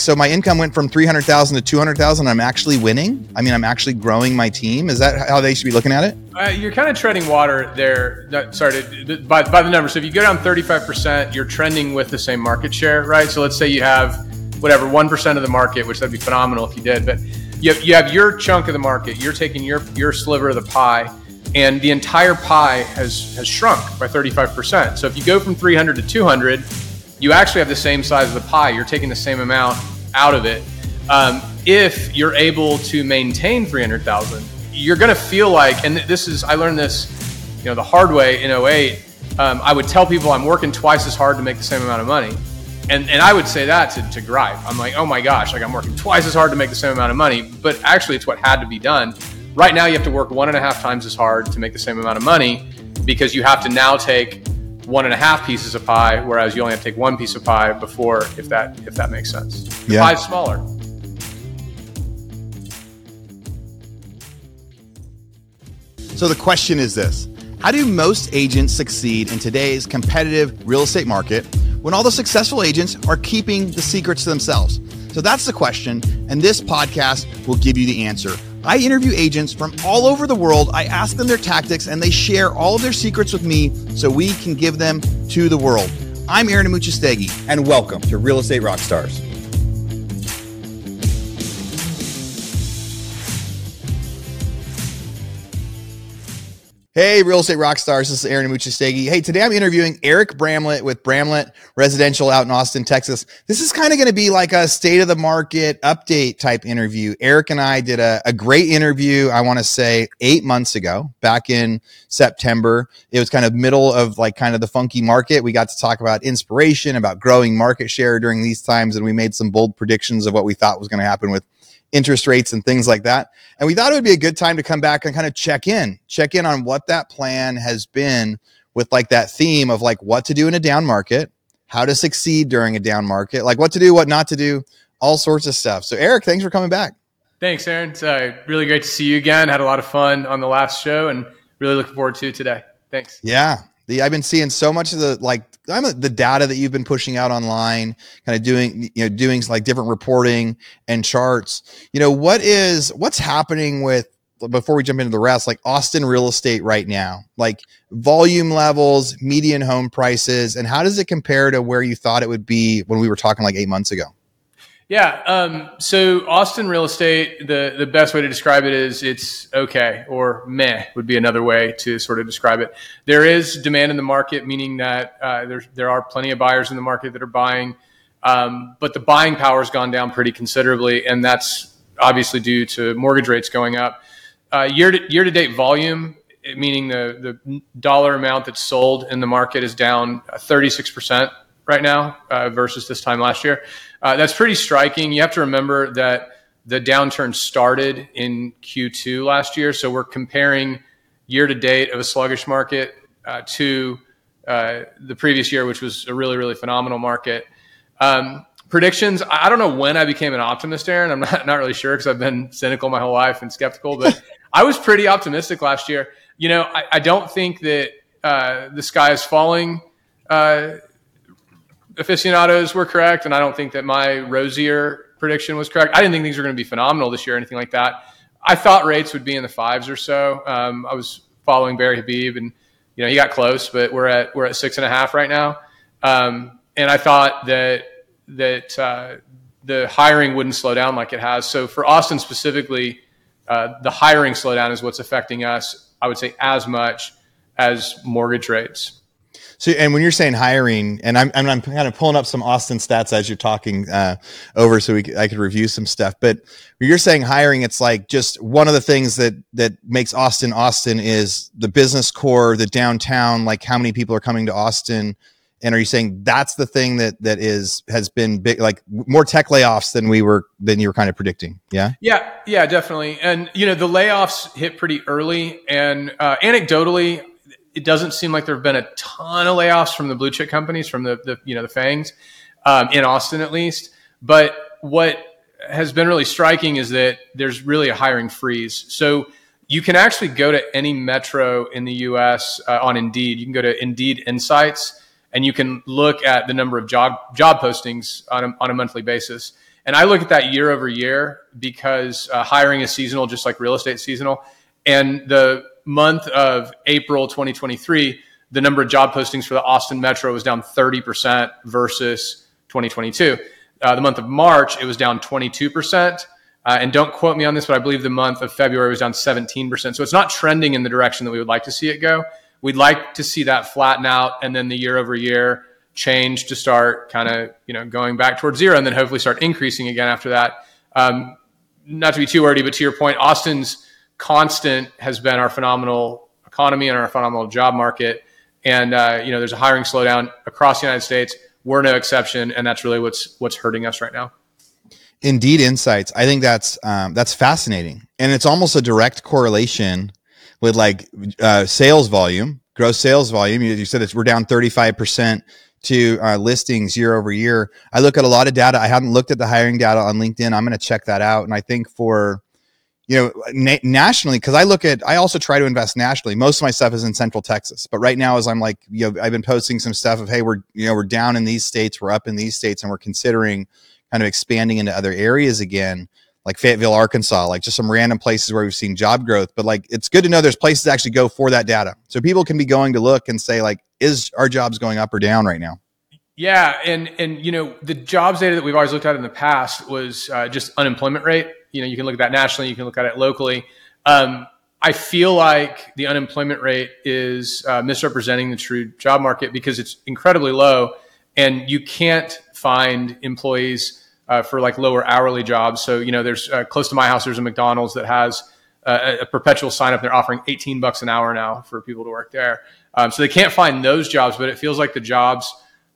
So my income went from 300,000 to 200,000. I'm actually winning. I mean, I'm actually growing my team. Is that how they should be looking at it? Uh, you're kind of treading water there. Sorry, by, by the numbers. So if you go down 35%, you're trending with the same market share, right? So let's say you have whatever 1% of the market, which that'd be phenomenal if you did. But you have, you have your chunk of the market. You're taking your your sliver of the pie, and the entire pie has has shrunk by 35%. So if you go from 300 to 200 you actually have the same size of the pie. You're taking the same amount out of it. Um, if you're able to maintain 300,000, you're going to feel like, and this is, I learned this, you know, the hard way in 08. Um, I would tell people I'm working twice as hard to make the same amount of money. And, and I would say that to, to gripe. I'm like, oh my gosh, like I'm working twice as hard to make the same amount of money. But actually, it's what had to be done. Right now, you have to work one and a half times as hard to make the same amount of money because you have to now take one and a half pieces of pie, whereas you only have to take one piece of pie before, if that if that makes sense. The yeah. pie's smaller. So the question is this: How do most agents succeed in today's competitive real estate market when all the successful agents are keeping the secrets to themselves? So that's the question, and this podcast will give you the answer. I interview agents from all over the world. I ask them their tactics and they share all of their secrets with me so we can give them to the world. I'm Aaron Amuchastegui, and welcome to Real Estate Rockstars. Hey, real estate rock stars. This is Aaron Amuchastegui. Hey, today I'm interviewing Eric Bramlett with Bramlett Residential out in Austin, Texas. This is kind of going to be like a state of the market update type interview. Eric and I did a, a great interview, I want to say eight months ago, back in September. It was kind of middle of like kind of the funky market. We got to talk about inspiration, about growing market share during these times, and we made some bold predictions of what we thought was going to happen with interest rates and things like that. And we thought it would be a good time to come back and kind of check in, check in on what that plan has been with like that theme of like what to do in a down market, how to succeed during a down market, like what to do, what not to do, all sorts of stuff. So Eric, thanks for coming back. Thanks, Aaron. It's uh, really great to see you again. Had a lot of fun on the last show and really looking forward to today. Thanks. Yeah. The, I've been seeing so much of the like I'm the data that you've been pushing out online, kind of doing you know doing like different reporting and charts. You know what is what's happening with before we jump into the rest, like Austin real estate right now, like volume levels, median home prices, and how does it compare to where you thought it would be when we were talking like eight months ago? Yeah. Um, so Austin real estate, the, the best way to describe it is it's okay or meh would be another way to sort of describe it. There is demand in the market, meaning that uh, there, there are plenty of buyers in the market that are buying, um, but the buying power has gone down pretty considerably, and that's obviously due to mortgage rates going up. Uh, year to year to date volume, meaning the the dollar amount that's sold in the market is down 36 percent right now uh, versus this time last year. Uh, that's pretty striking. You have to remember that the downturn started in Q2 last year, so we're comparing year to date of a sluggish market uh, to uh, the previous year, which was a really really phenomenal market. Um, predictions. I don't know when I became an optimist, Aaron. I'm not, not really sure because I've been cynical my whole life and skeptical, but I was pretty optimistic last year. You know, I, I don't think that uh, the sky is falling uh, aficionados were correct, and I don't think that my rosier prediction was correct. I didn't think things were going to be phenomenal this year or anything like that. I thought rates would be in the fives or so. Um, I was following Barry Habib, and you know he got close, but we're at we're at six and a half right now. Um, and I thought that that uh, the hiring wouldn't slow down like it has. So for Austin specifically, uh, the hiring slowdown is what's affecting us. I would say as much as mortgage rates. So, and when you're saying hiring, and I'm, I'm, I'm kind of pulling up some Austin stats as you're talking uh, over, so we I could review some stuff. But when you're saying hiring, it's like just one of the things that that makes Austin Austin is the business core, the downtown. Like how many people are coming to Austin, and are you saying that's the thing that that is has been big, like more tech layoffs than we were than you were kind of predicting? Yeah, yeah, yeah, definitely. And you know the layoffs hit pretty early, and uh, anecdotally, it doesn't seem like there have been a ton of layoffs from the blue chip companies, from the, the you know the FAANGs um, in Austin at least. But what has been really striking is that there's really a hiring freeze. So you can actually go to any metro in the U.S. Uh, on Indeed. You can go to Indeed Insights and you can look at the number of job job postings on a, on a monthly basis. And I look at that year over year because uh, hiring is seasonal, just like real estate seasonal. And the month of April 2023, the number of job postings for the Austin Metro was down 30% versus 2022. Uh, the month of March, it was down 22%. Uh, and don't quote me on this, but I believe the month of February was down 17%. So it's not trending in the direction that we would like to see it go. We'd like to see that flatten out and then the year over year change to start kind of you know going back towards zero and then hopefully start increasing again after that. Um, not to be too wordy, but to your point, Austin's constant has been our phenomenal economy and our phenomenal job market. And uh, you know, there's a hiring slowdown across the United States. We're no exception, and that's really what's what's hurting us right now. Indeed, insights. I think that's um, that's fascinating, and it's almost a direct correlation with like uh, sales volume, gross sales volume. You, you said it's we're down 35 percent to uh, listings year over year. I look at a lot of data. I haven't looked at the hiring data on LinkedIn. I'm going to check that out, and I think for you know na- nationally because i look at i also try to invest nationally. Most of my stuff is in central texas. But right now as i'm like you know i've been posting some stuff of hey we're you know we're down in these states we're up in these states and we're considering kind of expanding into other areas again like fayetteville arkansas like just some random places where we've seen job growth. But like it's good to know there's places to actually go for that data. So people can be going to look and say like is our jobs going up or down right now? Yeah and and you know the jobs data that we've always looked at in the past was uh, just unemployment rate you know, you can look at that nationally, you can look at it locally. Um, I feel like the unemployment rate is uh, misrepresenting the true job market because it's incredibly low, and you can't find employees uh, for like lower hourly jobs. So you know, there's uh, close to my house, there's a McDonald's that has uh, a, a perpetual sign up. They're offering 18 bucks an hour now for people to work there. Um, so they can't find those jobs, but it feels like the jobs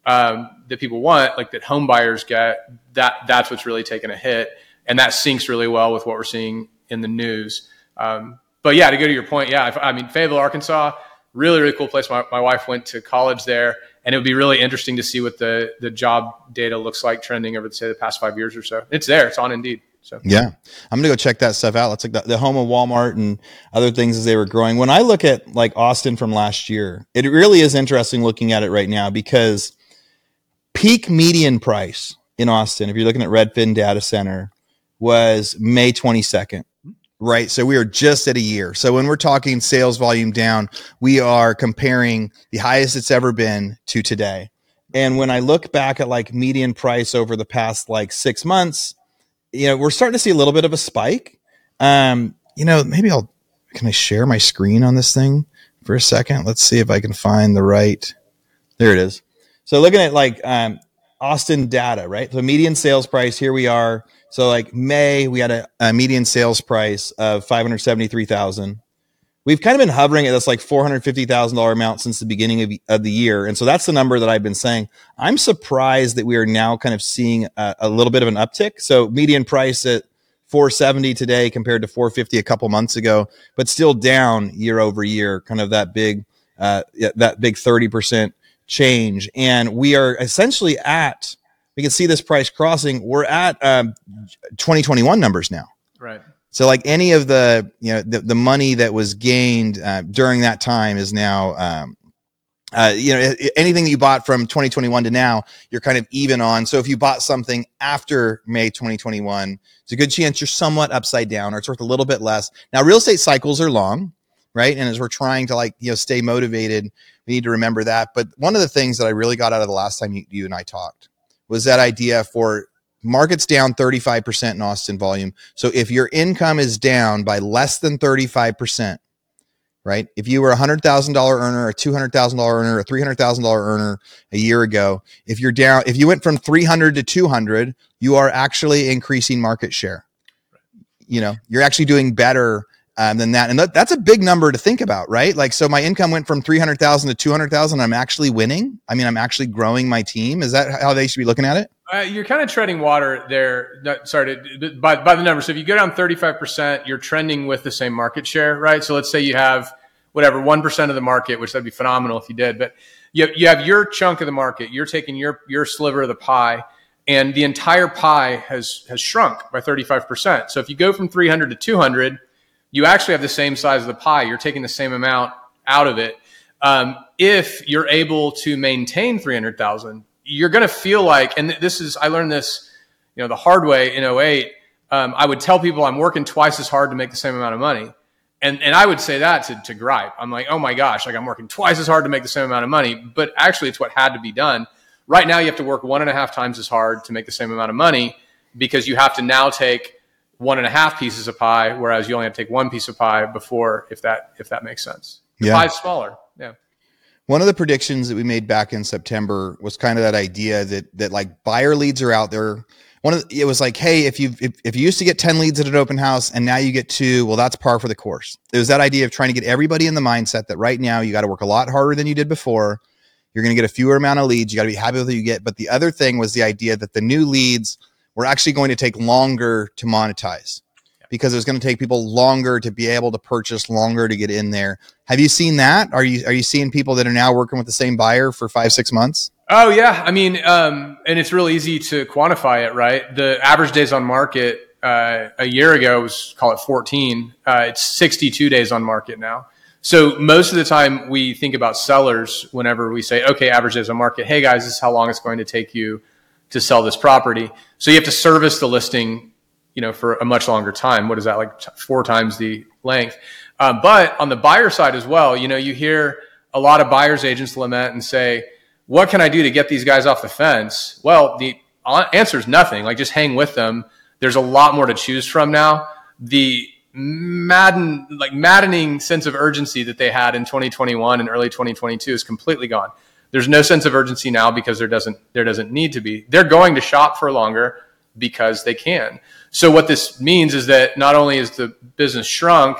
um, that people want, like that home buyers get, that that's what's really taken a hit and that syncs really well with what we're seeing in the news. Um, but yeah, to go to your point, yeah, I mean Fayetteville, Arkansas, really really cool place. My, my wife went to college there, and it would be really interesting to see what the the job data looks like trending over say the past five years or so. It's there, it's on Indeed. So yeah, I'm gonna go check that stuff out. Let's like the, the home of Walmart and other things as they were growing. When I look at like Austin from last year, it really is interesting looking at it right now because peak median price in Austin, if you're looking at Redfin Data Center, was May 22nd. Right. So we are just at a year. So when we're talking sales volume down, we are comparing the highest it's ever been to today. And when I look back at like median price over the past like six months, you know, we're starting to see a little bit of a spike. Um, you know, maybe I'll, can I share my screen on this thing for a second? Let's see if I can find the right, there it is. So looking at like, um, Austin data, right? So median sales price, here we are so like May, we had a, a median sales price of 573,000. We've kind of been hovering at this like $450,000 amount since the beginning of, of, the year. And so that's the number that I've been saying. I'm surprised that we are now kind of seeing a, a little bit of an uptick. So median price at 470 today compared to 450 a couple months ago, but still down year over year, kind of that big, uh, that big 30% change. And we are essentially at we can see this price crossing. We're at um, 2021 numbers now. Right. So like any of the you know the, the money that was gained uh, during that time is now um, uh, you know anything that you bought from 2021 to now you're kind of even on. So if you bought something after May 2021, it's a good chance you're somewhat upside down or it's worth a little bit less. Now real estate cycles are long, right? And as we're trying to like you know stay motivated, we need to remember that. But one of the things that I really got out of the last time you, you and I talked was that idea for markets down 35% in Austin volume. So if your income is down by less than 35%, right? If you were a $100,000 earner, a $200,000 earner, a $300,000 earner a year ago, if you're down, if you went from 300 to 200, you are actually increasing market share. You know, you're actually doing better um, than that. And th- that's a big number to think about, right? Like, so my income went from 300,000 to 200,000. I'm actually winning. I mean, I'm actually growing my team. Is that how they should be looking at it? Uh, you're kind of treading water there. Sorry, to, by, by the numbers. So if you go down 35%, you're trending with the same market share, right? So let's say you have whatever, 1% of the market, which that'd be phenomenal if you did, but you have, you have your chunk of the market. You're taking your, your sliver of the pie and the entire pie has, has shrunk by 35%. So if you go from 300 to 200, you actually have the same size of the pie. You're taking the same amount out of it. Um, if you're able to maintain 300,000, you're going to feel like, and this is, I learned this you know, the hard way in 08, um, I would tell people I'm working twice as hard to make the same amount of money. And, and I would say that to, to gripe. I'm like, oh my gosh, like I'm working twice as hard to make the same amount of money. But actually, it's what had to be done. Right now, you have to work one and a half times as hard to make the same amount of money because you have to now take one and a half pieces of pie, whereas you only have to take one piece of pie before, if that if that makes sense. The yeah. pie's smaller. Yeah. One of the predictions that we made back in September was kind of that idea that that like buyer leads are out there. One of the, it was like, hey, if you if, if you used to get ten leads at an open house and now you get two, well, that's par for the course. It was that idea of trying to get everybody in the mindset that right now you got to work a lot harder than you did before. You're going to get a fewer amount of leads. You got to be happy with what you get. But the other thing was the idea that the new leads were actually going to take longer to monetize because it was going to take people longer to be able to purchase, longer to get in there. Have you seen that? Are you are you seeing people that are now working with the same buyer for five six months? Oh yeah, I mean, um, and it's real easy to quantify it, right? The average days on market uh, a year ago was call it 14. Uh, it's 62 days on market now. So most of the time we think about sellers whenever we say, okay, average days on market. Hey guys, this is how long it's going to take you to sell this property. So you have to service the listing you know, for a much longer time. What is that like? Four times the length. Um, but on the buyer side as well, you know, you hear a lot of buyers agents lament and say, "What can I do to get these guys off the fence?" Well, the answer is nothing. Like just hang with them. There's a lot more to choose from now. The madden, like maddening sense of urgency that they had in 2021 and early 2022 is completely gone. There's no sense of urgency now because there doesn't there doesn't need to be. They're going to shop for longer because they can. So what this means is that not only is the business shrunk,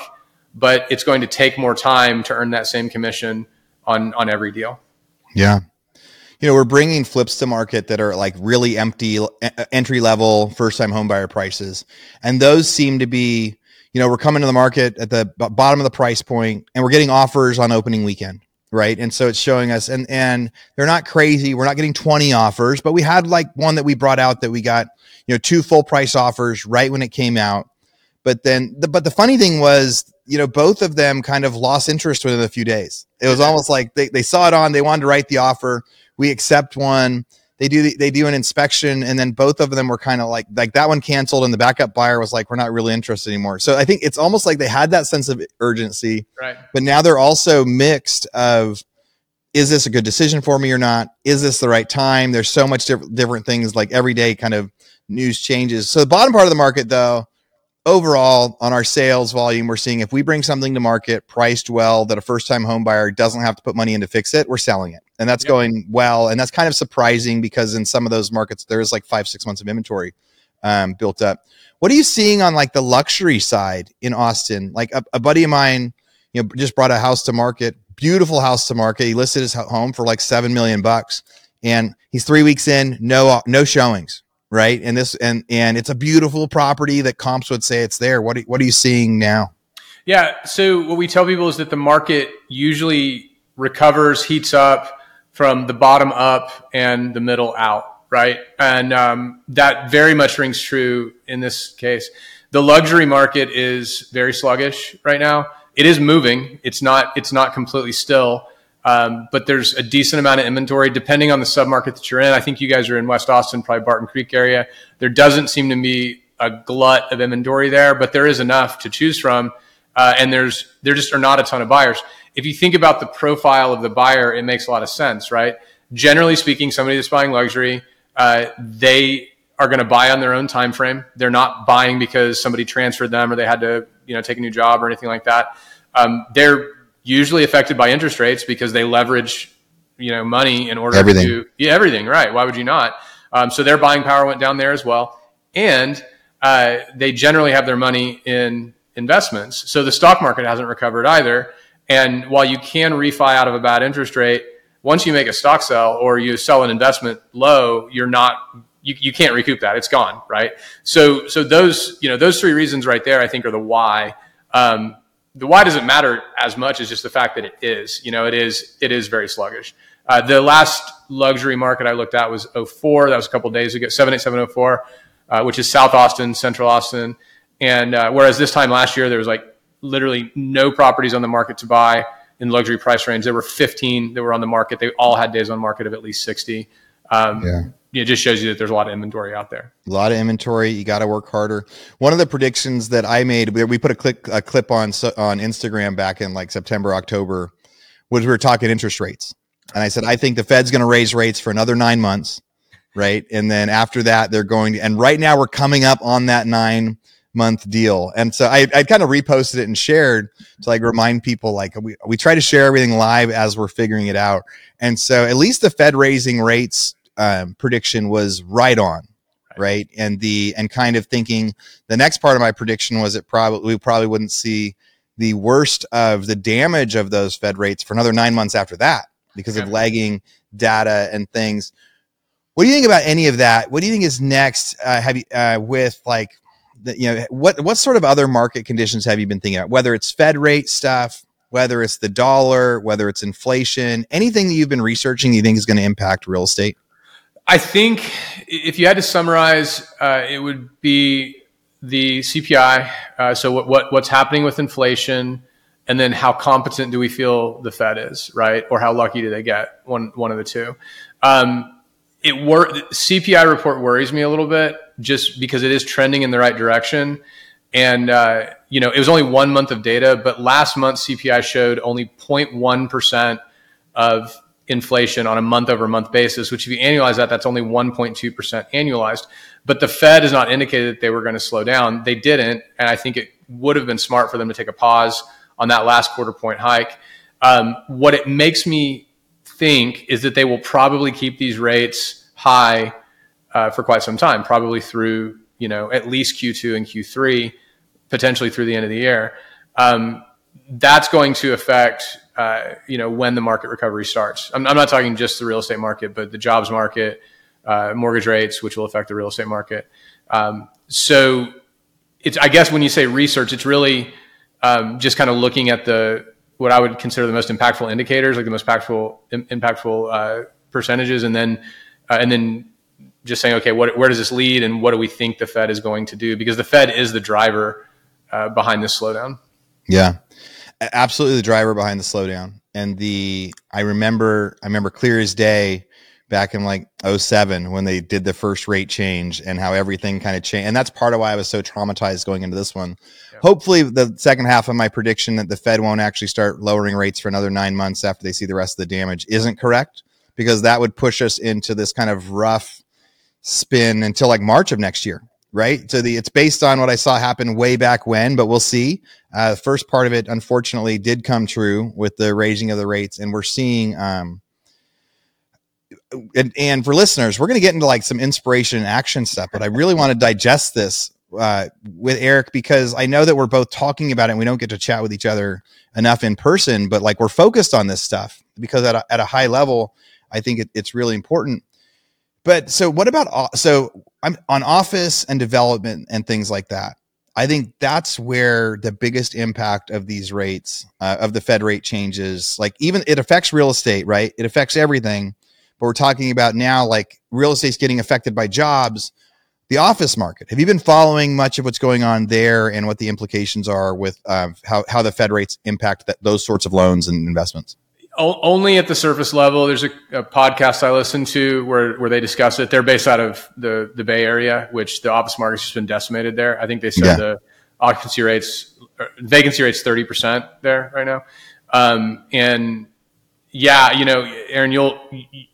but it's going to take more time to earn that same commission on on every deal. Yeah. You know, we're bringing flips to market that are like really empty entry level first time home buyer prices. And those seem to be, you know, we're coming to the market at the bottom of the price point and we're getting offers on opening weekend right? And so it's showing us and and they're not crazy. We're not getting 20 offers but we had like one that we brought out that we got you know two full price offers right when it came out. But then the, but the funny thing was you know both of them kind of lost interest within a few days. It was almost like they, they saw it on they wanted to write the offer. We accept one they do the, they do an inspection and then both of them were kind of like like that one canceled and the backup buyer was like we're not really interested anymore. So i think it's almost like they had that sense of urgency right. but now they're also mixed of is this a good decision for me or not? Is this the right time? There's so much diff- different things like every day kind of news changes. So the bottom part of the market, though, overall on our sales volume, we're seeing if we bring something to market priced well that a first time home buyer doesn't have to put money in to fix it, we're selling it. And that's yep. going well. And that's kind of surprising because in some of those markets, there is like five, six months of inventory um, built up. What are you seeing on like the luxury side in Austin? Like a, a buddy of mine, you know, just brought a house to market, beautiful house to market. He listed his home for like seven million bucks, and he's three weeks in, no no showings right? And this and and it's a beautiful property that comps would say it's there. What are, what are you seeing now? Yeah, so what we tell people is that the market usually recovers, heats up from the bottom up and the middle out, right? And um, that very much rings true in this case. The luxury market is very sluggish right now. It is moving. It's not. It's not completely still. Um, but there's a decent amount of inventory depending on the submarket that you're in. I think you guys are in West Austin, probably Barton Creek area. There doesn't seem to be a glut of inventory there, but there is enough to choose from. Uh, and there's there just are not a ton of buyers. If you think about the profile of the buyer, it makes a lot of sense, right? Generally speaking, somebody that's buying luxury, uh, they are going to buy on their own time frame. They're not buying because somebody transferred them or they had to you know take a new job or anything like that. Um, they're usually affected by interest rates because they leverage you know money in order everything. to yeah everything right. Why would you not? Um, so their buying power went down there as well. And uh, they generally have their money in investments. So the stock market hasn't recovered either. And while you can refi out of a bad interest rate once you make a stock sell or you sell an investment low you're not you, you can't recoup that. It's gone right? So so those you know those three reasons right there i think are the why um, the why doesn't matter as much as just the fact that it is. You know, it is it is very sluggish. Uh, the last luxury market I looked at was 04. That was a couple days ago, 78704, uh, which is South Austin, Central Austin. And uh, whereas this time last year, there was like literally no properties on the market to buy in luxury price range. There were 15 that were on the market. They all had days on market of at least 60. Um, yeah. It just shows you that there's a lot of inventory out there. A lot of inventory. You got to work harder. One of the predictions that I made, we put a clip a clip on on Instagram back in like September, October, was we were talking interest rates, and I said I think the Fed's going to raise rates for another nine months, right? And then after that, they're going to. And right now, we're coming up on that nine month deal. And so I, I kind of reposted it and shared to like remind people like we, we try to share everything live as we're figuring it out. And so at least the Fed raising rates um, prediction was right on. Right. And the, and kind of thinking the next part of my prediction was it probably, we probably wouldn't see the worst of the damage of those Fed rates for another nine months after that because okay. of lagging data and things. What do you think about any of that? What do you think is next? Uh, have you, uh, with like you know what what sort of other market conditions have you been thinking about whether it's fed rate stuff whether it's the dollar whether it's inflation anything that you've been researching you think is going to impact real estate i think if you had to summarize uh, it would be the cpi uh, so what, what what's happening with inflation and then how competent do we feel the fed is right? Or how lucky do they get? One one of the two. Um, it wor- CPI report worries me a little bit just because it is trending in the right direction. And, uh, you know, it was only one month of data, but last month CPI showed only 0.1% of inflation on a month over month basis, which if you annualize that, that's only 1.2% annualized. But the Fed has not indicated that they were going to slow down. They didn't. And I think it would have been smart for them to take a pause on that last quarter point hike. Um, what it makes me think is that they will probably keep these rates high uh, for quite some time, probably through you know at least Q2 and Q3, potentially through the end of the year. Um, that's going to affect uh, you know when the market recovery starts. I'm, I'm, not talking just the real estate market, but the jobs market, uh, mortgage rates, which will affect the real estate market. Um, so it's I guess when you say research, it's really um, just kind of looking at the what I would consider the most impactful indicators, like the most impactful impactful uh, percentages, and then uh, and then just saying, okay, what, where does this lead, and what do we think the Fed is going to do? Because the Fed is the driver uh, behind this slowdown. Yeah, absolutely, the driver behind the slowdown. And the I remember I remember clear as day back in like 07 when they did the first rate change and how everything kind of changed. And that's part of why I was so traumatized going into this one hopefully the second half of my prediction that the Fed won't actually start lowering rates for another nine months after they see the rest of the damage isn't correct because that would push us into this kind of rough spin until like March of next year. Right. So the, it's based on what I saw happen way back when, but we'll see. Uh, first part of it, unfortunately, did come true with the raising of the rates. And we're seeing, um, and, and for listeners, we're going to get into like some inspiration and action stuff, but I really want to digest this uh, with Eric because I know that we're both talking about it and we don't get to chat with each other enough in person, but like we're focused on this stuff because at a, at a high level, I think it, it's really important. But so what about, so I'm on office and development and things like that. I think that's where the biggest impact of these rates, uh, of the Fed rate changes, like even it affects real estate, right? It affects everything. But we're talking about now, like real estate's getting affected by jobs the office market. Have you been following much of what's going on there and what the implications are with uh, how, how the Fed rates impact that, those sorts of loans and investments? Only at the surface level. There's a, a, podcast I listen to where, where they discuss it. They're based out of the, the Bay Area, which the office market's just been decimated there. I think they said yeah. the occupancy rates, vacancy rates 30% there right now. Um, and yeah, you know, Aaron, you'll,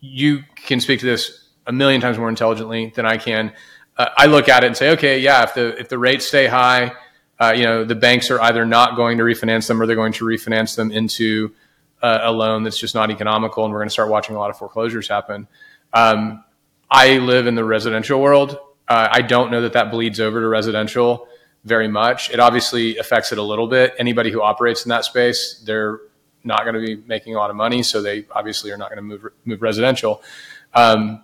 you can speak to this a million times more intelligently than I can uh, I look at it and say, okay, yeah, if the if the rates stay high, uh, you know, the banks are either not going to refinance them or they're going to refinance them into uh, a loan that's just not economical, and we're going to start watching a lot of foreclosures happen. Um, I live in the residential world. Uh, I don't know that that bleeds over to residential very much. It obviously affects it a little bit. Anybody who operates in that space, they're not going to be making a lot of money, so they obviously are not going to move move residential. Um,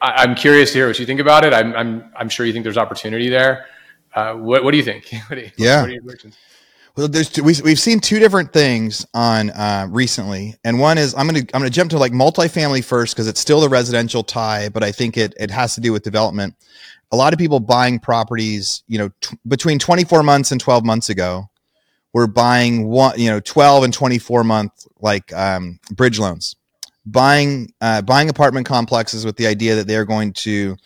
I, am curious to hear what you think about it. I'm, I'm, I'm sure you think there's opportunity there. Uh, what, what do you think? what you, yeah. Well, there's two, we, we've seen two different things on uh, recently, and one is I'm gonna I'm gonna jump to like multifamily first because it's still the residential tie, but I think it it has to do with development. A lot of people buying properties, you know, t- between 24 months and 12 months ago, were buying one, you know, 12 and 24 month like um, bridge loans buying uh, buying apartment complexes with the idea that they're going to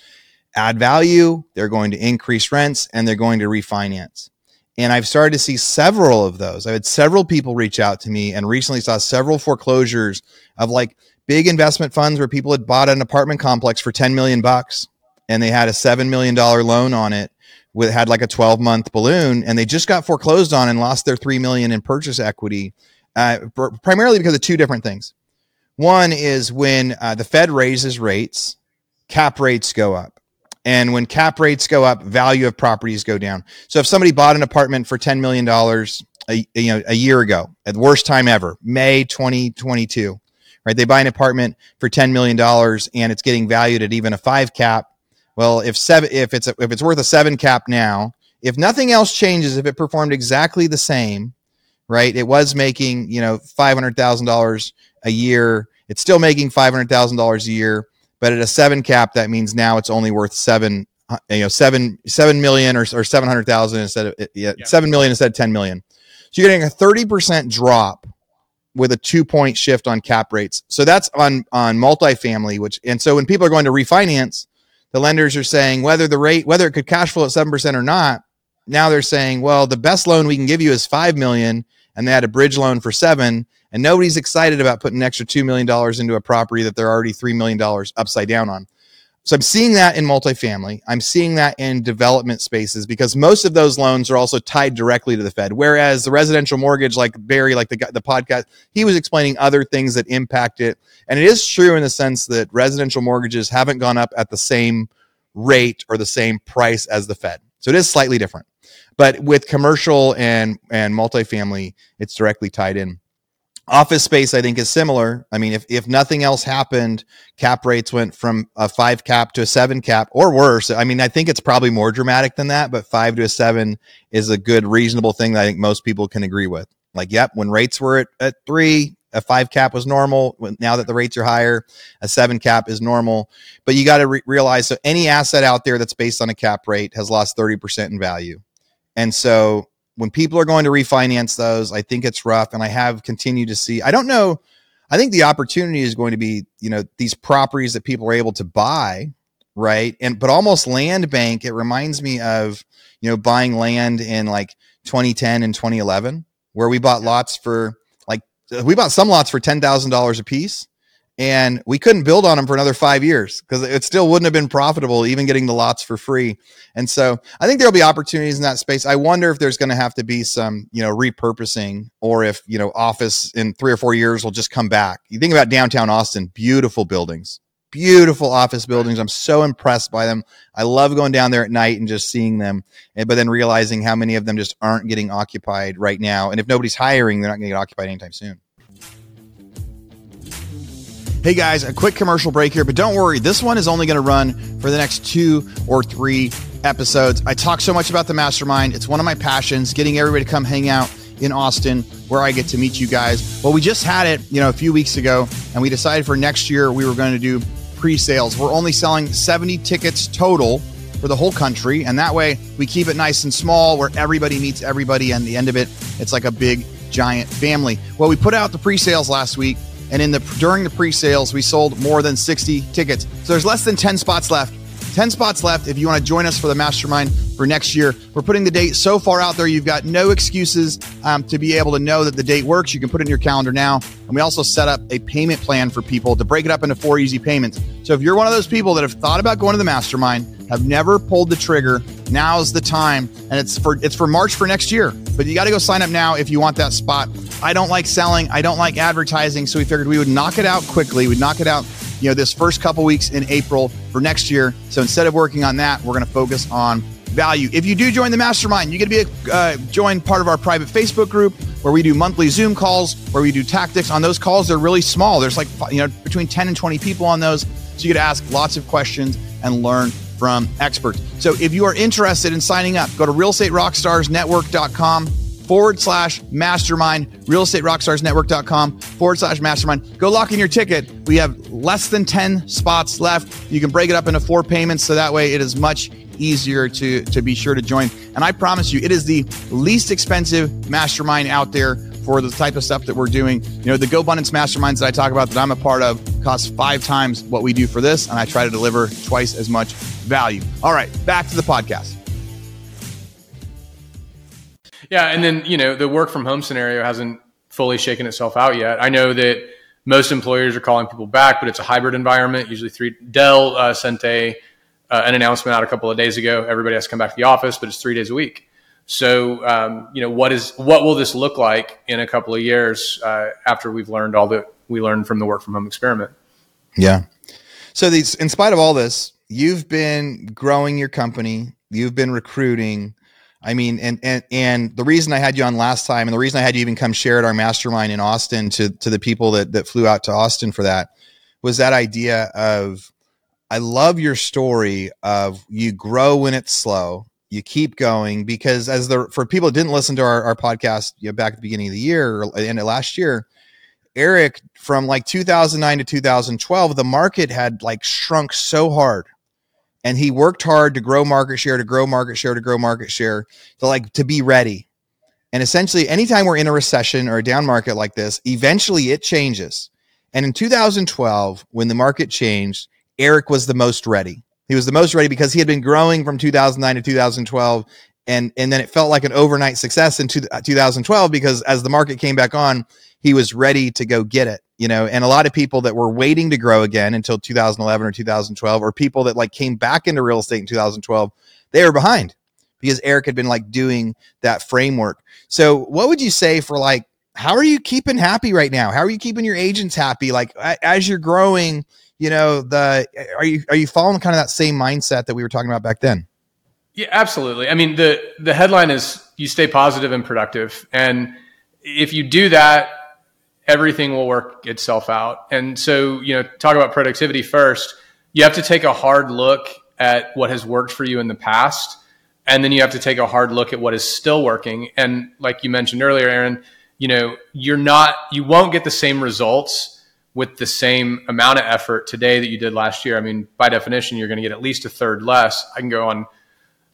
add value, they're going to increase rents, and they're going to refinance. And I've started to see several of those. I've had several people reach out to me and recently saw several foreclosures of like big investment funds where people had bought an apartment complex for 10 million bucks and they had a $7 million loan on it with had like a 12 month balloon and they just got foreclosed on and lost their 3 million in purchase equity uh, primarily because of two different things one is when uh, the fed raises rates cap rates go up and when cap rates go up value of properties go down so if somebody bought an apartment for $10 million a, you know, a year ago at the worst time ever may 2022 right they buy an apartment for $10 million and it's getting valued at even a five cap well, if seven, if it's a, if it's worth a seven cap now, if nothing else changes, if it performed exactly the same, right? It was making you know five hundred thousand dollars a year. It's still making five hundred thousand dollars a year, but at a seven cap, that means now it's only worth seven, you know, seven seven million or, or seven hundred thousand instead of yeah, yeah. seven million instead of ten million. So you're getting a thirty percent drop with a two point shift on cap rates. So that's on on multifamily, which and so when people are going to refinance, the lenders are saying whether the rate whether it could cash flow at 7% or not now they're saying well the best loan we can give you is 5 million and they had a bridge loan for 7 and nobody's excited about putting an extra 2 million dollars into a property that they're already 3 million dollars upside down on so I'm seeing that in multifamily. I'm seeing that in development spaces because most of those loans are also tied directly to the Fed. Whereas the residential mortgage, like Barry, like the the podcast, he was explaining other things that impact it. And it is true in the sense that residential mortgages haven't gone up at the same rate or the same price as the Fed. So it is slightly different. But with commercial and and multifamily, it's directly tied in. Office space, I think, is similar. I mean, if, if nothing else happened, cap rates went from a five cap to a seven cap or worse. I mean, I think it's probably more dramatic than that, but five to a seven is a good, reasonable thing that I think most people can agree with. Like, yep, when rates were at, at three, a five cap was normal. Now that the rates are higher, a seven cap is normal. But you got to re- realize so any asset out there that's based on a cap rate has lost 30% in value. And so when people are going to refinance those, I think it's rough. And I have continued to see, I don't know. I think the opportunity is going to be, you know, these properties that people are able to buy, right? And, but almost land bank, it reminds me of, you know, buying land in like 2010 and 2011, where we bought lots for like, we bought some lots for $10,000 a piece and we couldn't build on them for another five years because it still wouldn't have been profitable even getting the lots for free. And so i think there'll be opportunities in that space. I wonder if there's going to have to be some you know repurposing or if you know office in three or four years will just come back. You think about downtown austin beautiful buildings beautiful office buildings. I'm so impressed by them. I love going down there at night and just seeing them eh, but then realizing how many of them just aren't getting occupied right now. And if nobody's hiring they're not going to get occupied anytime soon Hey guys, a quick commercial break here, but don't worry, this one is only going to run for the next two or three episodes. I talk so much about the mastermind. It's one of my passions, getting everybody to come hang out in Austin where I get to meet you guys. Well, we just had it, you know, a few weeks ago, and we decided for next year we were going to do pre-sales. We're only selling 70 tickets total for the whole country, and that way we keep it nice and small where everybody meets everybody and the end of it, it's like a big giant family. Well, we put out the pre-sales last week and in the during the pre-sales we sold more than 60 tickets. So there's less than 10 spots left 10 spots left if you want to join us for the mastermind for next year. We're putting the date so far out there. You've got no excuses um, to be able to know that the date works. You can put it in your calendar now. And we also set up a payment plan for people to break it up into four easy payments. So if you're one of those people that have thought about going to the mastermind have never pulled the trigger now's the time. And it's for it's for march for next year. But you got to go sign up now if you want that spot. I don't like selling. I don't like advertising. So we figured we would knock it out quickly. We'd knock it out you know this first couple weeks in april for next year. So instead of working on that we're going to focus on value. If you do join the mastermind you get to be a uh, join part of our private facebook group where we do monthly zoom calls where we do tactics. On those calls they're really small. There's like you know between 10 and 20 people on those. So you get to ask lots of questions and learn from experts. So if you are interested in signing up, go to realestaterockstarsnetwork.com forward slash mastermind, realestaterockstarsnetwork.com forward slash mastermind. Go lock in your ticket. We have less than 10 spots left. You can break it up into four payments so that way it is much easier to, to be sure to join. And I promise you, it is the least expensive mastermind out there for the type of stuff that we're doing. You know, the GoBundance masterminds that I talk about that I'm a part of cost five times what we do for this, and I try to deliver twice as much value. All right, back to the podcast. Yeah, and then you know the work from home scenario hasn't fully shaken itself out yet. I know that most employers are calling people back, but it's a hybrid environment. Usually, three. Dell uh, sent a uh, an announcement out a couple of days ago. Everybody has to come back to the office, but it's three days a week. So, um, you know, what is what will this look like in a couple of years uh, after we've learned all that we learned from the work from home experiment? Yeah. So, these, in spite of all this, you've been growing your company. You've been recruiting. I mean, and and and the reason I had you on last time, and the reason I had you even come share at our mastermind in Austin to to the people that that flew out to Austin for that, was that idea of I love your story of you grow when it's slow, you keep going because as the for people that didn't listen to our, our podcast you know, back at the beginning of the year or end of last year, Eric from like 2009 to 2012, the market had like shrunk so hard and he worked hard to grow market share to grow market share to grow market share to like to be ready. And essentially anytime we're in a recession or a down market like this eventually it changes. And in 2012 when the market changed eric was the most ready. He was the most ready because he had been growing from 2009 to 2012 and and then it felt like an overnight success in 2012 uh, because as the market came back on he was ready to go get it you know? And a lot of people that were waiting to grow again until 2011 or 2012 or people that like came back into real estate in 2012 they were behind because eric had been like doing that framework. So what would you say for like how are you keeping happy right now? How are you keeping your agents happy? Like as you're growing you know the are you are you following kind of that same mindset that we were talking about back then? Yeah absolutely. I mean the the headline is you stay positive and productive. And if you do that everything will work itself out. And so, you know, talk about productivity first. You have to take a hard look at what has worked for you in the past. And then you have to take a hard look at what is still working. And like you mentioned earlier, Aaron, you know, you're not, you won't get the same results with the same amount of effort today that you did last year. I mean, by definition, you're going to get at least a third less. I can go on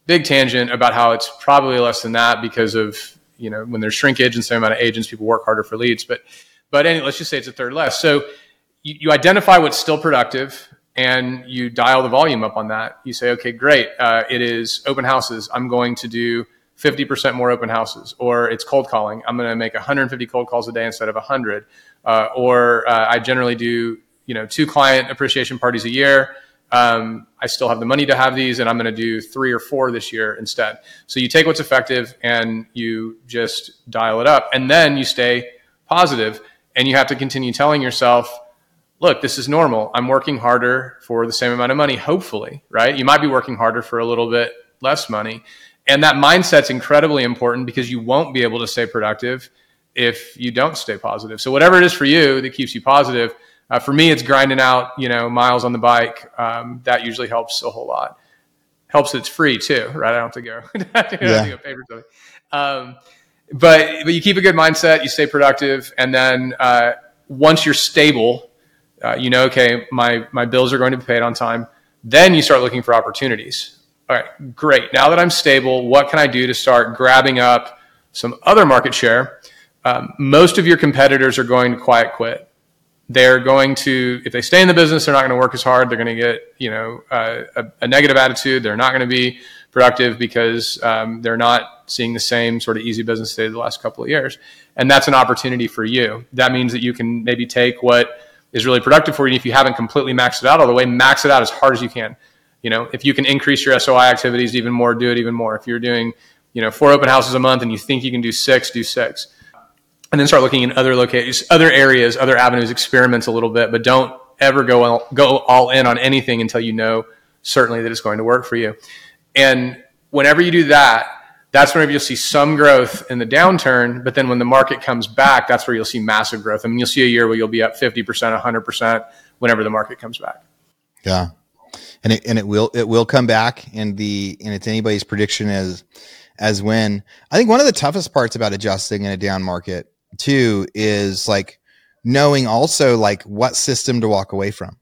big tangent about how it's probably less than that because of, you know, when there's shrinkage and same amount of agents, people work harder for leads. But but anyway, let's just say it's a third less. So you, you, identify what's still productive and you dial the volume up on that. You say, okay, great. Uh, it is open houses. I'm going to do 50% more open houses. Or it's cold calling. I'm going to make 150 cold calls a day instead of 100. Uh, or uh, I generally do, you know, two client appreciation parties a year. Um, I still have the money to have these, and I'm going to do three or four this year instead. So you take what's effective and you just dial it up, and then you stay positive and you have to continue telling yourself, look, this is normal. I'm working harder for the same amount of money, hopefully, right? You might be working harder for a little bit less money. And that mindset's incredibly important because you won't be able to stay productive if you don't stay positive. So whatever it is for you that keeps you positive, uh, for me, it's grinding out, you know, miles on the bike. Um, that usually helps a whole lot. Helps that it's free too, right? I don't have to go. I don't yeah. have to go pay for something. Um, but but you keep a good mindset, you stay productive, and then uh, once you're stable, uh, you know, okay, my my bills are going to be paid on time. Then you start looking for opportunities. All right, great. Now that I'm stable, what can I do to start grabbing up some other market share? Um, most of your competitors are going to quiet quit. They're going to, if they stay in the business, they're not going to work as hard. They're going to get, you know, uh, a, a negative attitude. They're not going to be productive because um, they're not seeing the same sort of easy business day the last couple of years. And that's an opportunity for you. That means that you can maybe take what is really productive for you. If you haven't completely maxed it out all the way, max it out as hard as you can. You know, if you can increase your SOI activities even more, do it even more. If you're doing, you know, four open houses a month and you think you can do six, do six. And then start looking in other locations, other areas, other avenues, experiments a little bit, but don't ever go go all in on anything until you know certainly that it's going to work for you. And whenever you do that, that's whenever you'll see some growth in the downturn. But then when the market comes back, that's where you'll see massive growth. I mean, you'll see a year where you'll be up 50%, 100% whenever the market comes back. Yeah. And it, and it will, it will come back and the, and it's anybody's prediction as, as when I think one of the toughest parts about adjusting in a down market too is like knowing also like what system to walk away from.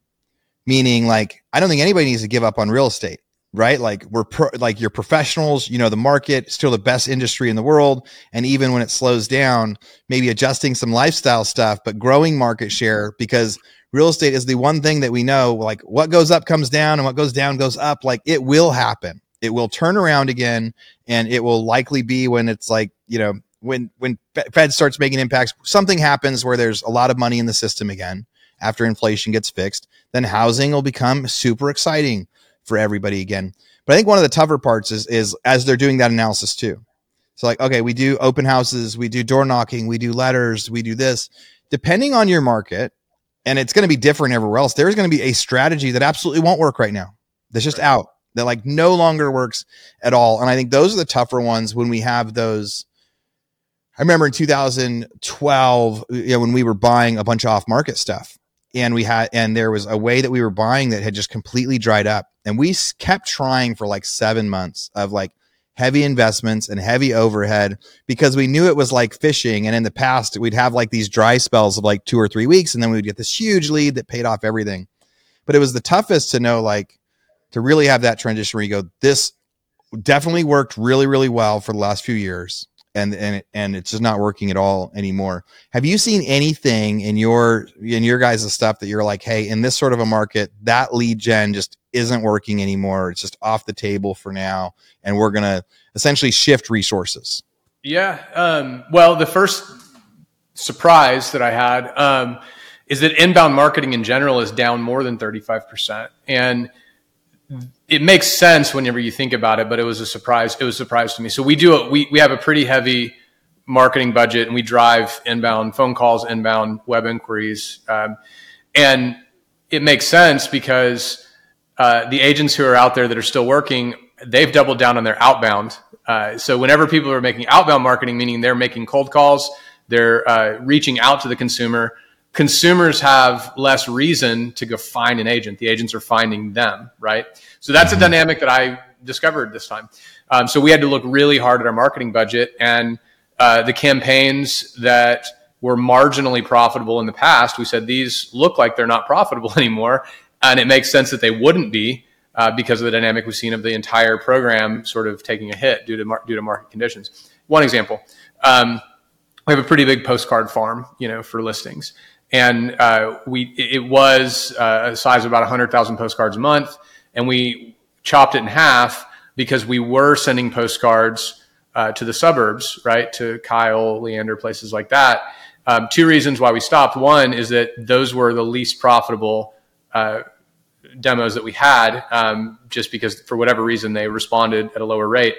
Meaning like, I don't think anybody needs to give up on real estate right? Like we're pro, like you're professionals, you know the market, still the best industry in the world, and even when it slows down, maybe adjusting some lifestyle stuff, but growing market share because real estate is the one thing that we know like what goes up comes down and what goes down goes up. Like it will happen. It will turn around again and it will likely be when it's like you know when when fed starts making impacts something happens where there's a lot of money in the system again after inflation gets fixed then housing will become super exciting for everybody again but i think one of the tougher parts is is as they're doing that analysis too so like okay we do open houses we do door knocking we do letters we do this depending on your market and it's going to be different everywhere else. There's going to be a strategy that absolutely won't work right now. That's just right. out. That like no longer works at all. And I think those are the tougher ones when we have those. I remember in 2012, you know, when we were buying a bunch of off market stuff and we had, and there was a way that we were buying that had just completely dried up. And we kept trying for like seven months of like, heavy investments and heavy overhead because we knew it was like fishing. And in the past, we'd have like these dry spells of like two or three weeks, and then we'd get this huge lead that paid off everything. But it was the toughest to know, like, to really have that transition where you go, this definitely worked really, really well for the last few years. And, and and it's just not working at all anymore. Have you seen anything in your in your guys' stuff that you're like, hey, in this sort of a market, that lead gen just isn't working anymore. It's just off the table for now, and we're gonna essentially shift resources. Yeah. Um, well, the first surprise that I had um, is that inbound marketing in general is down more than thirty five percent, and it makes sense whenever you think about it. But it was a surprise. It was a surprise to me. So we do a, we we have a pretty heavy marketing budget, and we drive inbound phone calls, inbound web inquiries, um, and it makes sense because uh, the agents who are out there that are still working, they've doubled down on their outbound. Uh, so whenever people are making outbound marketing, meaning they're making cold calls, they're uh, reaching out to the consumer. Consumers have less reason to go find an agent. The agents are finding them, right? So that's a dynamic that I discovered this time. Um, so we had to look really hard at our marketing budget and uh, the campaigns that were marginally profitable in the past. We said these look like they're not profitable anymore, and it makes sense that they wouldn't be uh, because of the dynamic we've seen of the entire program sort of taking a hit due to mar- due to market conditions. One example: um, we have a pretty big postcard farm, you know, for listings, and uh, we it was uh, a size of about 100,000 postcards a month, and we chopped it in half because we were sending postcards uh, to the suburbs, right, to Kyle, Leander, places like that. Um, two reasons why we stopped. One is that those were the least profitable uh, demos that we had, um, just because for whatever reason they responded at a lower rate.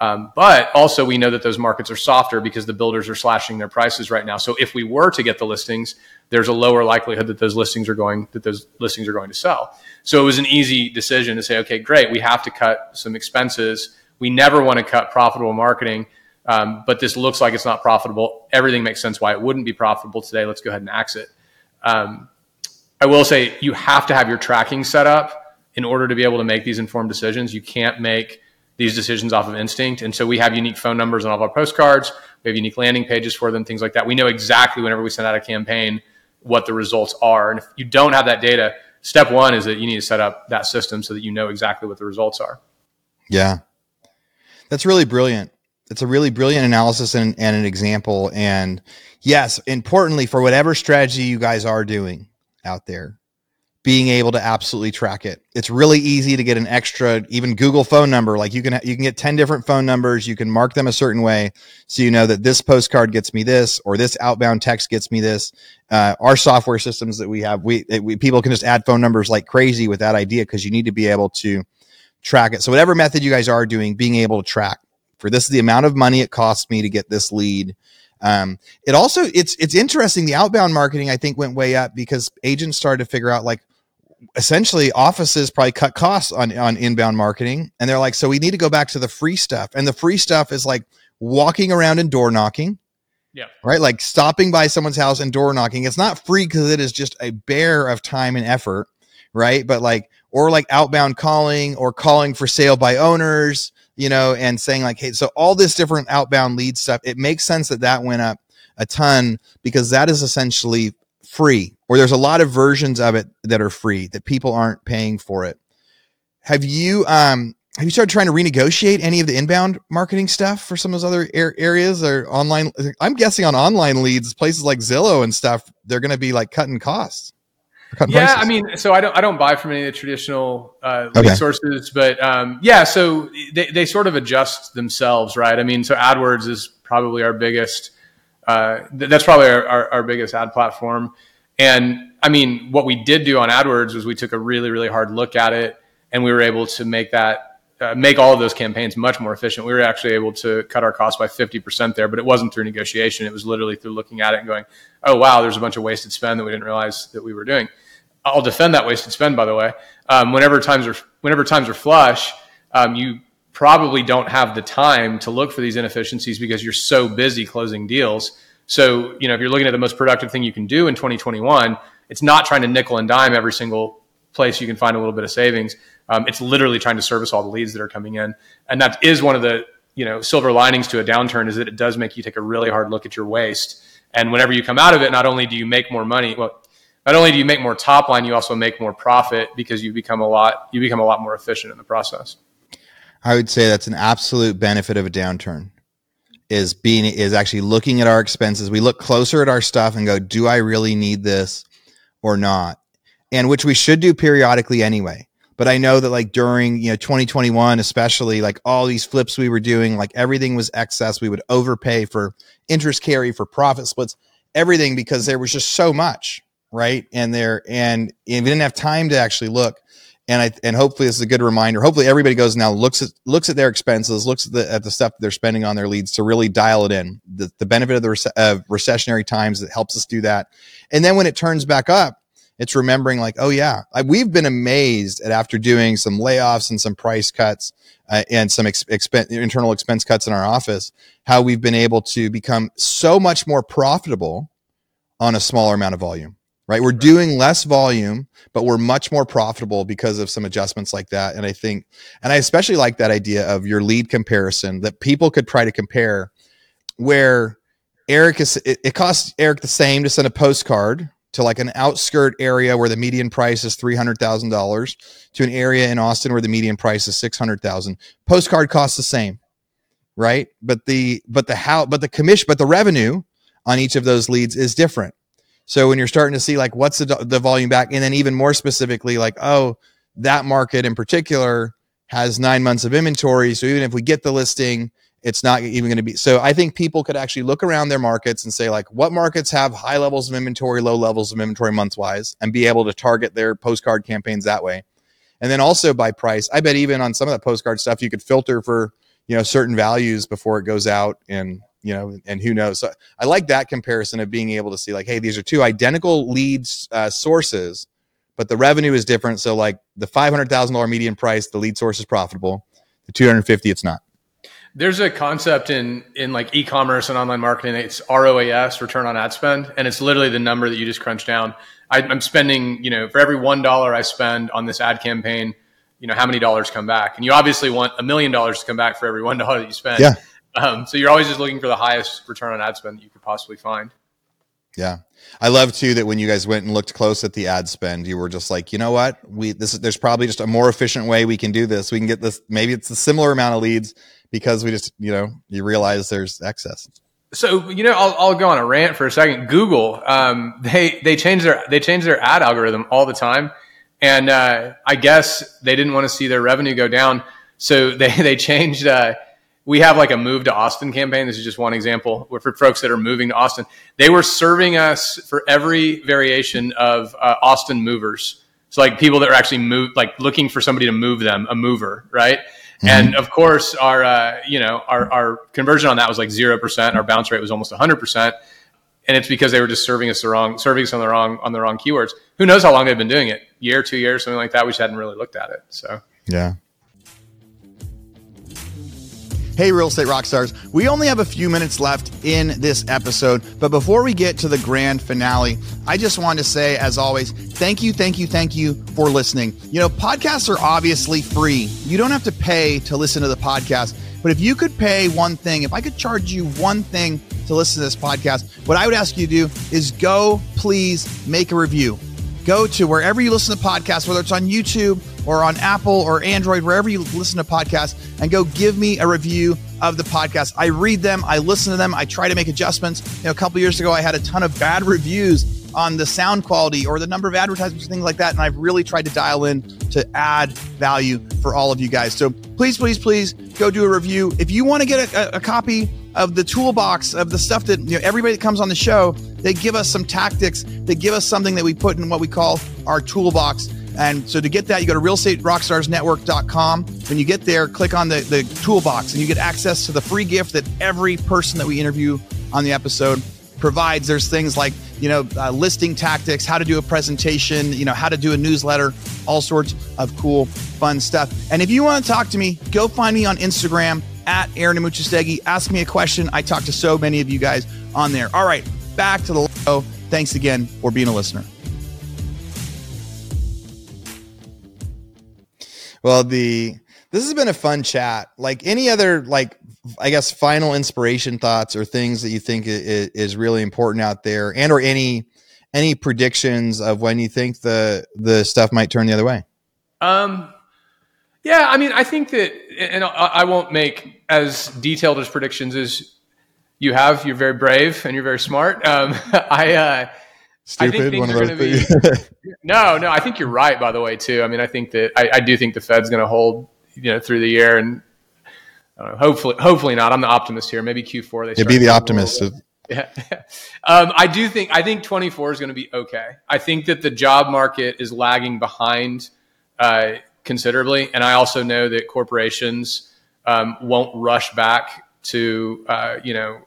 Um, but also, we know that those markets are softer because the builders are slashing their prices right now. So, if we were to get the listings, there's a lower likelihood that those listings are going that those listings are going to sell. So, it was an easy decision to say, okay, great, we have to cut some expenses. We never want to cut profitable marketing, um, but this looks like it's not profitable. Everything makes sense why it wouldn't be profitable today. Let's go ahead and axe it. Um, I will say you have to have your tracking set up in order to be able to make these informed decisions. You can't make these decisions off of instinct. And so we have unique phone numbers on all of our postcards. We have unique landing pages for them, things like that. We know exactly whenever we send out a campaign what the results are. And if you don't have that data, step one is that you need to set up that system so that you know exactly what the results are. Yeah. That's really brilliant. It's a really brilliant analysis and, and an example. And yes, importantly, for whatever strategy you guys are doing, out there being able to absolutely track it. It's really easy to get an extra even Google phone number. Like you can you can get 10 different phone numbers, you can mark them a certain way so you know that this postcard gets me this or this outbound text gets me this. Uh, our software systems that we have, we, it, we people can just add phone numbers like crazy with that idea because you need to be able to track it. So whatever method you guys are doing, being able to track for this is the amount of money it costs me to get this lead um, it also it's it's interesting. The outbound marketing I think went way up because agents started to figure out like essentially offices probably cut costs on on inbound marketing, and they're like, so we need to go back to the free stuff, and the free stuff is like walking around and door knocking. Yeah. Right. Like stopping by someone's house and door knocking. It's not free because it is just a bear of time and effort. Right. But like, or like outbound calling or calling for sale by owners you know, and saying like, hey, so all this different outbound lead stuff, it makes sense that that went up a ton because that is essentially free, or there's a lot of versions of it that are free that people aren't paying for it. Have you, um, have you started trying to renegotiate any of the inbound marketing stuff for some of those other areas or online? I'm guessing on online leads, places like Zillow and stuff, they're going to be like cutting costs. Yeah, prices. I mean, so I don't I don't buy from any of the traditional uh, okay. sources, but um, yeah, so they they sort of adjust themselves, right? I mean, so AdWords is probably our biggest. Uh, that's probably our, our, our biggest ad platform. And I mean, what we did do on AdWords was we took a really, really hard look at it, and we were able to make that uh, make all of those campaigns much more efficient. We were actually able to cut our costs by 50% there, but it wasn't through negotiation. It was literally through looking at it and going, oh, wow, there's a bunch of wasted spend that we didn't realize that we were doing. I'll defend that wasted spend, by the way. Um, whenever times are whenever times are flush, um, you probably don't have the time to look for these inefficiencies because you're so busy closing deals. So, you know, if you're looking at the most productive thing you can do in 2021, it's not trying to nickel and dime every single place you can find a little bit of savings. Um, it's literally trying to service all the leads that are coming in, and that is one of the you know silver linings to a downturn is that it does make you take a really hard look at your waste. And whenever you come out of it, not only do you make more money, well, not only do you make more top line, you also make more profit because you become a lot you become a lot more efficient in the process. I would say that's an absolute benefit of a downturn is being is actually looking at our expenses. We look closer at our stuff and go, do I really need this or not? And which we should do periodically anyway. But I know that like during, you know, 2021, especially like all these flips we were doing, like everything was excess. We would overpay for interest carry, for profit splits, everything because there was just so much, right? And there, and, we didn't have time to actually look. And I, and hopefully this is a good reminder. Hopefully everybody goes now, looks at, looks at their expenses, looks at the, at the stuff they're spending on their leads to really dial it in. The, the benefit of the rec- of recessionary times that helps us do that. And then when it turns back up, it's remembering like, oh yeah, I, we've been amazed at after doing some layoffs and some price cuts uh, and some ex- expense, internal expense cuts in our office, how we've been able to become so much more profitable on a smaller amount of volume. Right, we're doing less volume, but we're much more profitable because of some adjustments like that. And I think, and I especially like that idea of your lead comparison that people could try to compare, where Eric is. It, it costs Eric the same to send a postcard to like an outskirt area where the median price is $300,000 to an area in Austin where the median price is 600,000. Postcard costs the same, right? But the but the how but the commission but the revenue on each of those leads is different. So when you're starting to see like what's the the volume back and then even more specifically like oh that market in particular has 9 months of inventory so even if we get the listing it's not even going to be so i think people could actually look around their markets and say like what markets have high levels of inventory low levels of inventory month wise and be able to target their postcard campaigns that way. And then also by price i bet even on some of that postcard stuff you could filter for you know certain values before it goes out and you know and who knows. So i like that comparison of being able to see like hey these are two identical leads uh, sources but the revenue is different. So like the $500000 median price the lead source is profitable. The 250 it's not there's a concept in in like e-commerce and online marketing. It's ROAS, return on ad spend, and it's literally the number that you just crunch down. I, am spending, you know, for every one dollar I spend on this ad campaign, you know, how many dollars come back? And you obviously want a million dollars to come back for every one dollar that you spend. Yeah. Um, so you're always just looking for the highest return on ad spend that you could possibly find. Yeah. I love too that when you guys went and looked close at the ad spend, you were just like, you know what? We this there's probably just a more efficient way we can do this. We can get this maybe it's a similar amount of leads because we just, you know, you realize there's excess. So you know, I'll, I'll go on a rant for a second. Google, um, they they change their they change their ad algorithm all the time, and uh, I guess they didn't want to see their revenue go down, so they they changed. Uh, we have like a move to Austin campaign. This is just one example. For folks that are moving to Austin, they were serving us for every variation of uh, Austin movers. So like people that are actually move, like looking for somebody to move them, a mover, right? Mm-hmm. And of course, our uh, you know our, our conversion on that was like zero percent. Our bounce rate was almost hundred percent, and it's because they were just serving us the wrong, serving us on the wrong on the wrong keywords. Who knows how long they've been doing it? Year, two years, something like that. We just hadn't really looked at it. So yeah. Hey, real estate rock stars. We only have a few minutes left in this episode, but before we get to the grand finale, I just want to say, as always, thank you, thank you, thank you for listening. You know, podcasts are obviously free. You don't have to pay to listen to the podcast, but if you could pay one thing, if I could charge you one thing to listen to this podcast, what I would ask you to do is go, please make a review. Go to wherever you listen to podcasts, whether it's on YouTube or on Apple or Android, wherever you listen to podcasts, and go give me a review of the podcast. I read them, I listen to them, I try to make adjustments. You know, a couple years ago, I had a ton of bad reviews on the sound quality or the number of advertisements things like that. And I've really tried to dial in to add value for all of you guys. So please, please, please go do a review. If you want to get a, a, copy of the toolbox of the stuff that you know everybody that comes on the show, they give us some tactics. They give us something that we put in what we call our toolbox. And so to get that, you go to realestaterockstarsnetwork.com. When you get there, click on the, the toolbox and you get access to the free gift that every person that we interview on the episode provides. There's things like, you know, uh, listing tactics, how to do a presentation, you know, how to do a newsletter, all sorts of cool, fun stuff. And if you want to talk to me, go find me on Instagram at Aaron Amuchastegui. Ask me a question. I talk to so many of you guys on there. All right, back to the show. Thanks again for being a listener. Well, the this has been a fun chat. Like any other like I guess final inspiration thoughts or things that you think is, is really important out there, and or any any predictions of when you think the the stuff might turn the other way. Um, yeah, I mean, I think that, and I won't make as detailed as predictions as you have. You're very brave and you're very smart. Um, I. Uh, Stupid, I think things are going to be. no, no, I think you're right. By the way, too. I mean, I think that I, I do think the Fed's going to hold, you know, through the year, and know, hopefully, hopefully not. I'm the optimist here. Maybe Q4 they. be the optimist. Yeah, um, I do think I think 24 is going to be okay. I think that the job market is lagging behind uh, considerably, and I also know that corporations um, won't rush back to uh, you know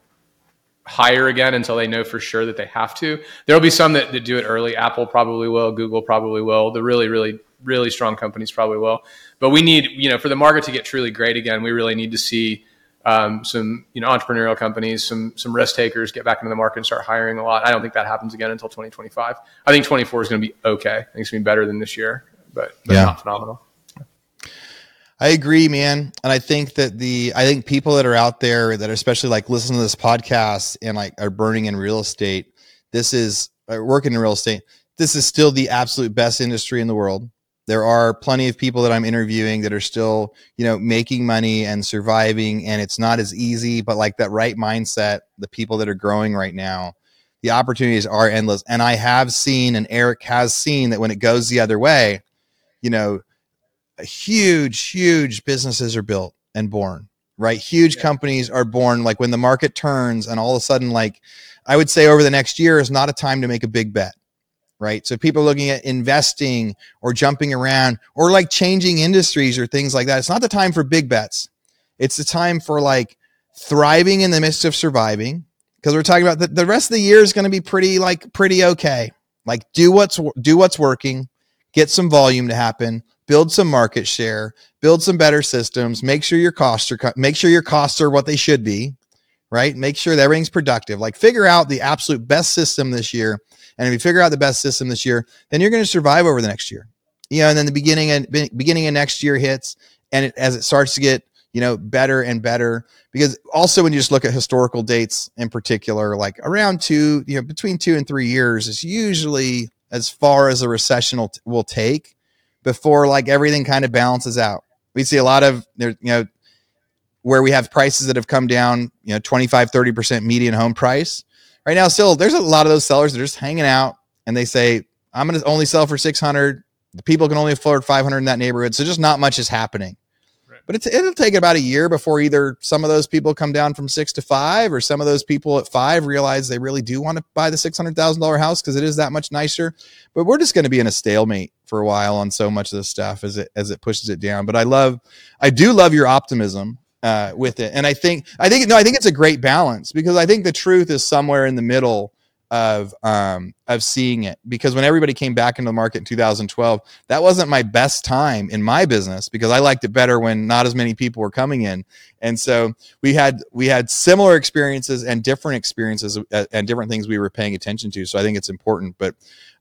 hire again until they know for sure that they have to. There will be some that, that do it early. Apple probably will. Google probably will. The really, really, really strong companies probably will. But we need, you know, for the market to get truly great again, we really need to see um, some, you know, entrepreneurial companies, some some risk takers get back into the market and start hiring a lot. I don't think that happens again until 2025. I think 24 is going to be okay. I think it's going to be better than this year, but, but yeah. not phenomenal. I agree, man. And I think that the I think people that are out there that are especially like listening to this podcast and like are burning in real estate, this is uh, working in real estate. This is still the absolute best industry in the world. There are plenty of people that I'm interviewing that are still, you know, making money and surviving and it's not as easy, but like that right mindset, the people that are growing right now, the opportunities are endless. And I have seen and Eric has seen that when it goes the other way, you know, huge, huge businesses are built and born, right? Huge yeah. companies are born. Like when the market turns and all of a sudden, like I would say over the next year is not a time to make a big bet, right? So people looking at investing or jumping around or like changing industries or things like that. It's not the time for big bets. It's the time for like thriving in the midst of surviving. Because we're talking about the, the rest of the year is going to be pretty like pretty okay. Like do what's do what's working, get some volume to happen, build some market share, build some better systems, make sure your costs are make sure your costs are what they should be, right? Make sure that everything's productive. Like figure out the absolute best system this year. And if you figure out the best system this year, then you're going to survive over the next year. You know, and then the beginning and beginning of next year hits and it, as it starts to get, you know, better and better because also when you just look at historical dates in particular, like around two, you know, between two and three years is usually as far as a recession will, will take before like everything kind of balances out. We see a lot of there, you know, where we have prices that have come down, you know, 25, 30% median home price. Right now, still there's a lot of those sellers that are just hanging out and they say, I'm going to only sell for 600. The people can only afford 500 in that neighborhood. So just not much is happening. But it'll take about a year before either some of those people come down from six to five, or some of those people at five realize they really do want to buy the six hundred thousand dollar house because it is that much nicer. But we're just going to be in a stalemate for a while on so much of this stuff as it as it pushes it down. But I love, I do love your optimism uh, with it, and I think I think no, I think it's a great balance because I think the truth is somewhere in the middle of um, of seeing it. Because when everybody came back into the market in 2012 that wasn't my best time in my business because I liked it better when not as many people were coming in. And so we had we had similar experiences and different experiences uh, and different things we were paying attention to. So I think it's important. But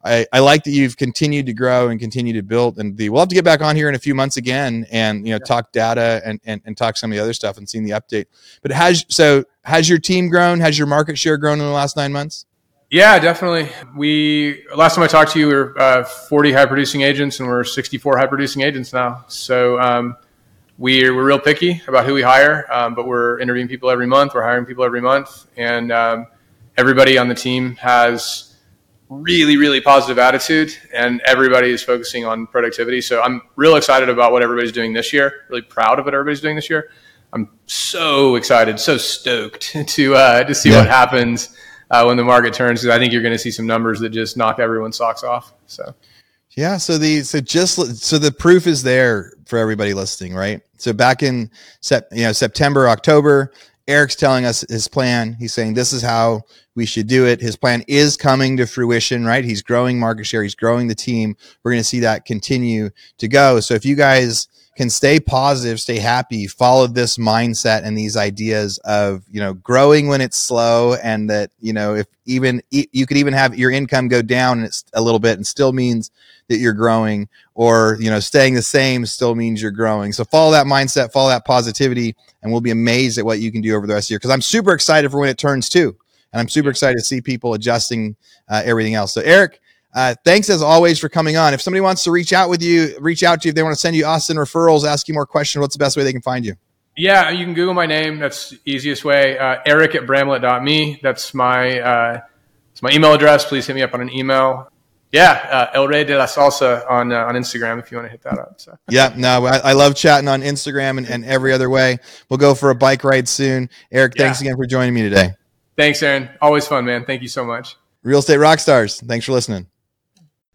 I, I like that you've continued to grow and continue to build and the, we'll have to get back on here in a few months again and you know yeah. talk data and, and and talk some of the other stuff and seeing the update. But has so has your team grown? Has your market share grown in the last nine months Yeah, definitely. We last time I talked to you, we were uh, 40 high producing agents, and we're 64 high producing agents now. So um, we're we're real picky about who we hire, um, but we're interviewing people every month. We're hiring people every month, and um, everybody on the team has really really positive attitude, and everybody is focusing on productivity. So I'm real excited about what everybody's doing this year. Really proud of what everybody's doing this year. I'm so excited, so stoked to uh, to see yeah. what happens uh, when the market turns. I think you're going to see some numbers that just knock everyone's socks off. So. Yeah, so the so just so the proof is there for everybody listening, right? So back in sep, you know September, October, Eric's telling us his plan. He's saying this is how we should do it. His plan is coming to fruition, right? He's growing market share, he's growing the team. We're going to see that continue to go. So if you guys can stay positive, stay happy, follow this mindset and these ideas of, you know, growing when it's slow and that, you know, if even you could even have your income go down a little bit and still means that you're growing or, you know, staying the same still means you're growing. So follow that mindset, follow that positivity and we'll be amazed at what you can do over the rest of the year. Cause I'm super excited for when it turns two and I'm super excited to see people adjusting uh, everything else. So Eric, uh, thanks as always for coming on. If somebody wants to reach out with you, reach out to you. If they want to send you Austin referrals, ask you more questions, what's the best way they can find you? Yeah, you can Google my name. That's the easiest way. Uh, Eric at bramlett.me. That's my uh, that's my email address. Please hit me up on an email. Yeah, uh, El Rey de la Salsa on uh, on Instagram if you want to hit that up. So. Yeah, no, I, I, love chatting on Instagram and, and, every other way. We'll go for a bike ride soon. Eric, yeah. thanks again for joining me today. Thanks, Aaron. Always fun, man. Thank you so much. Real Estate Rockstars. Thanks for listening.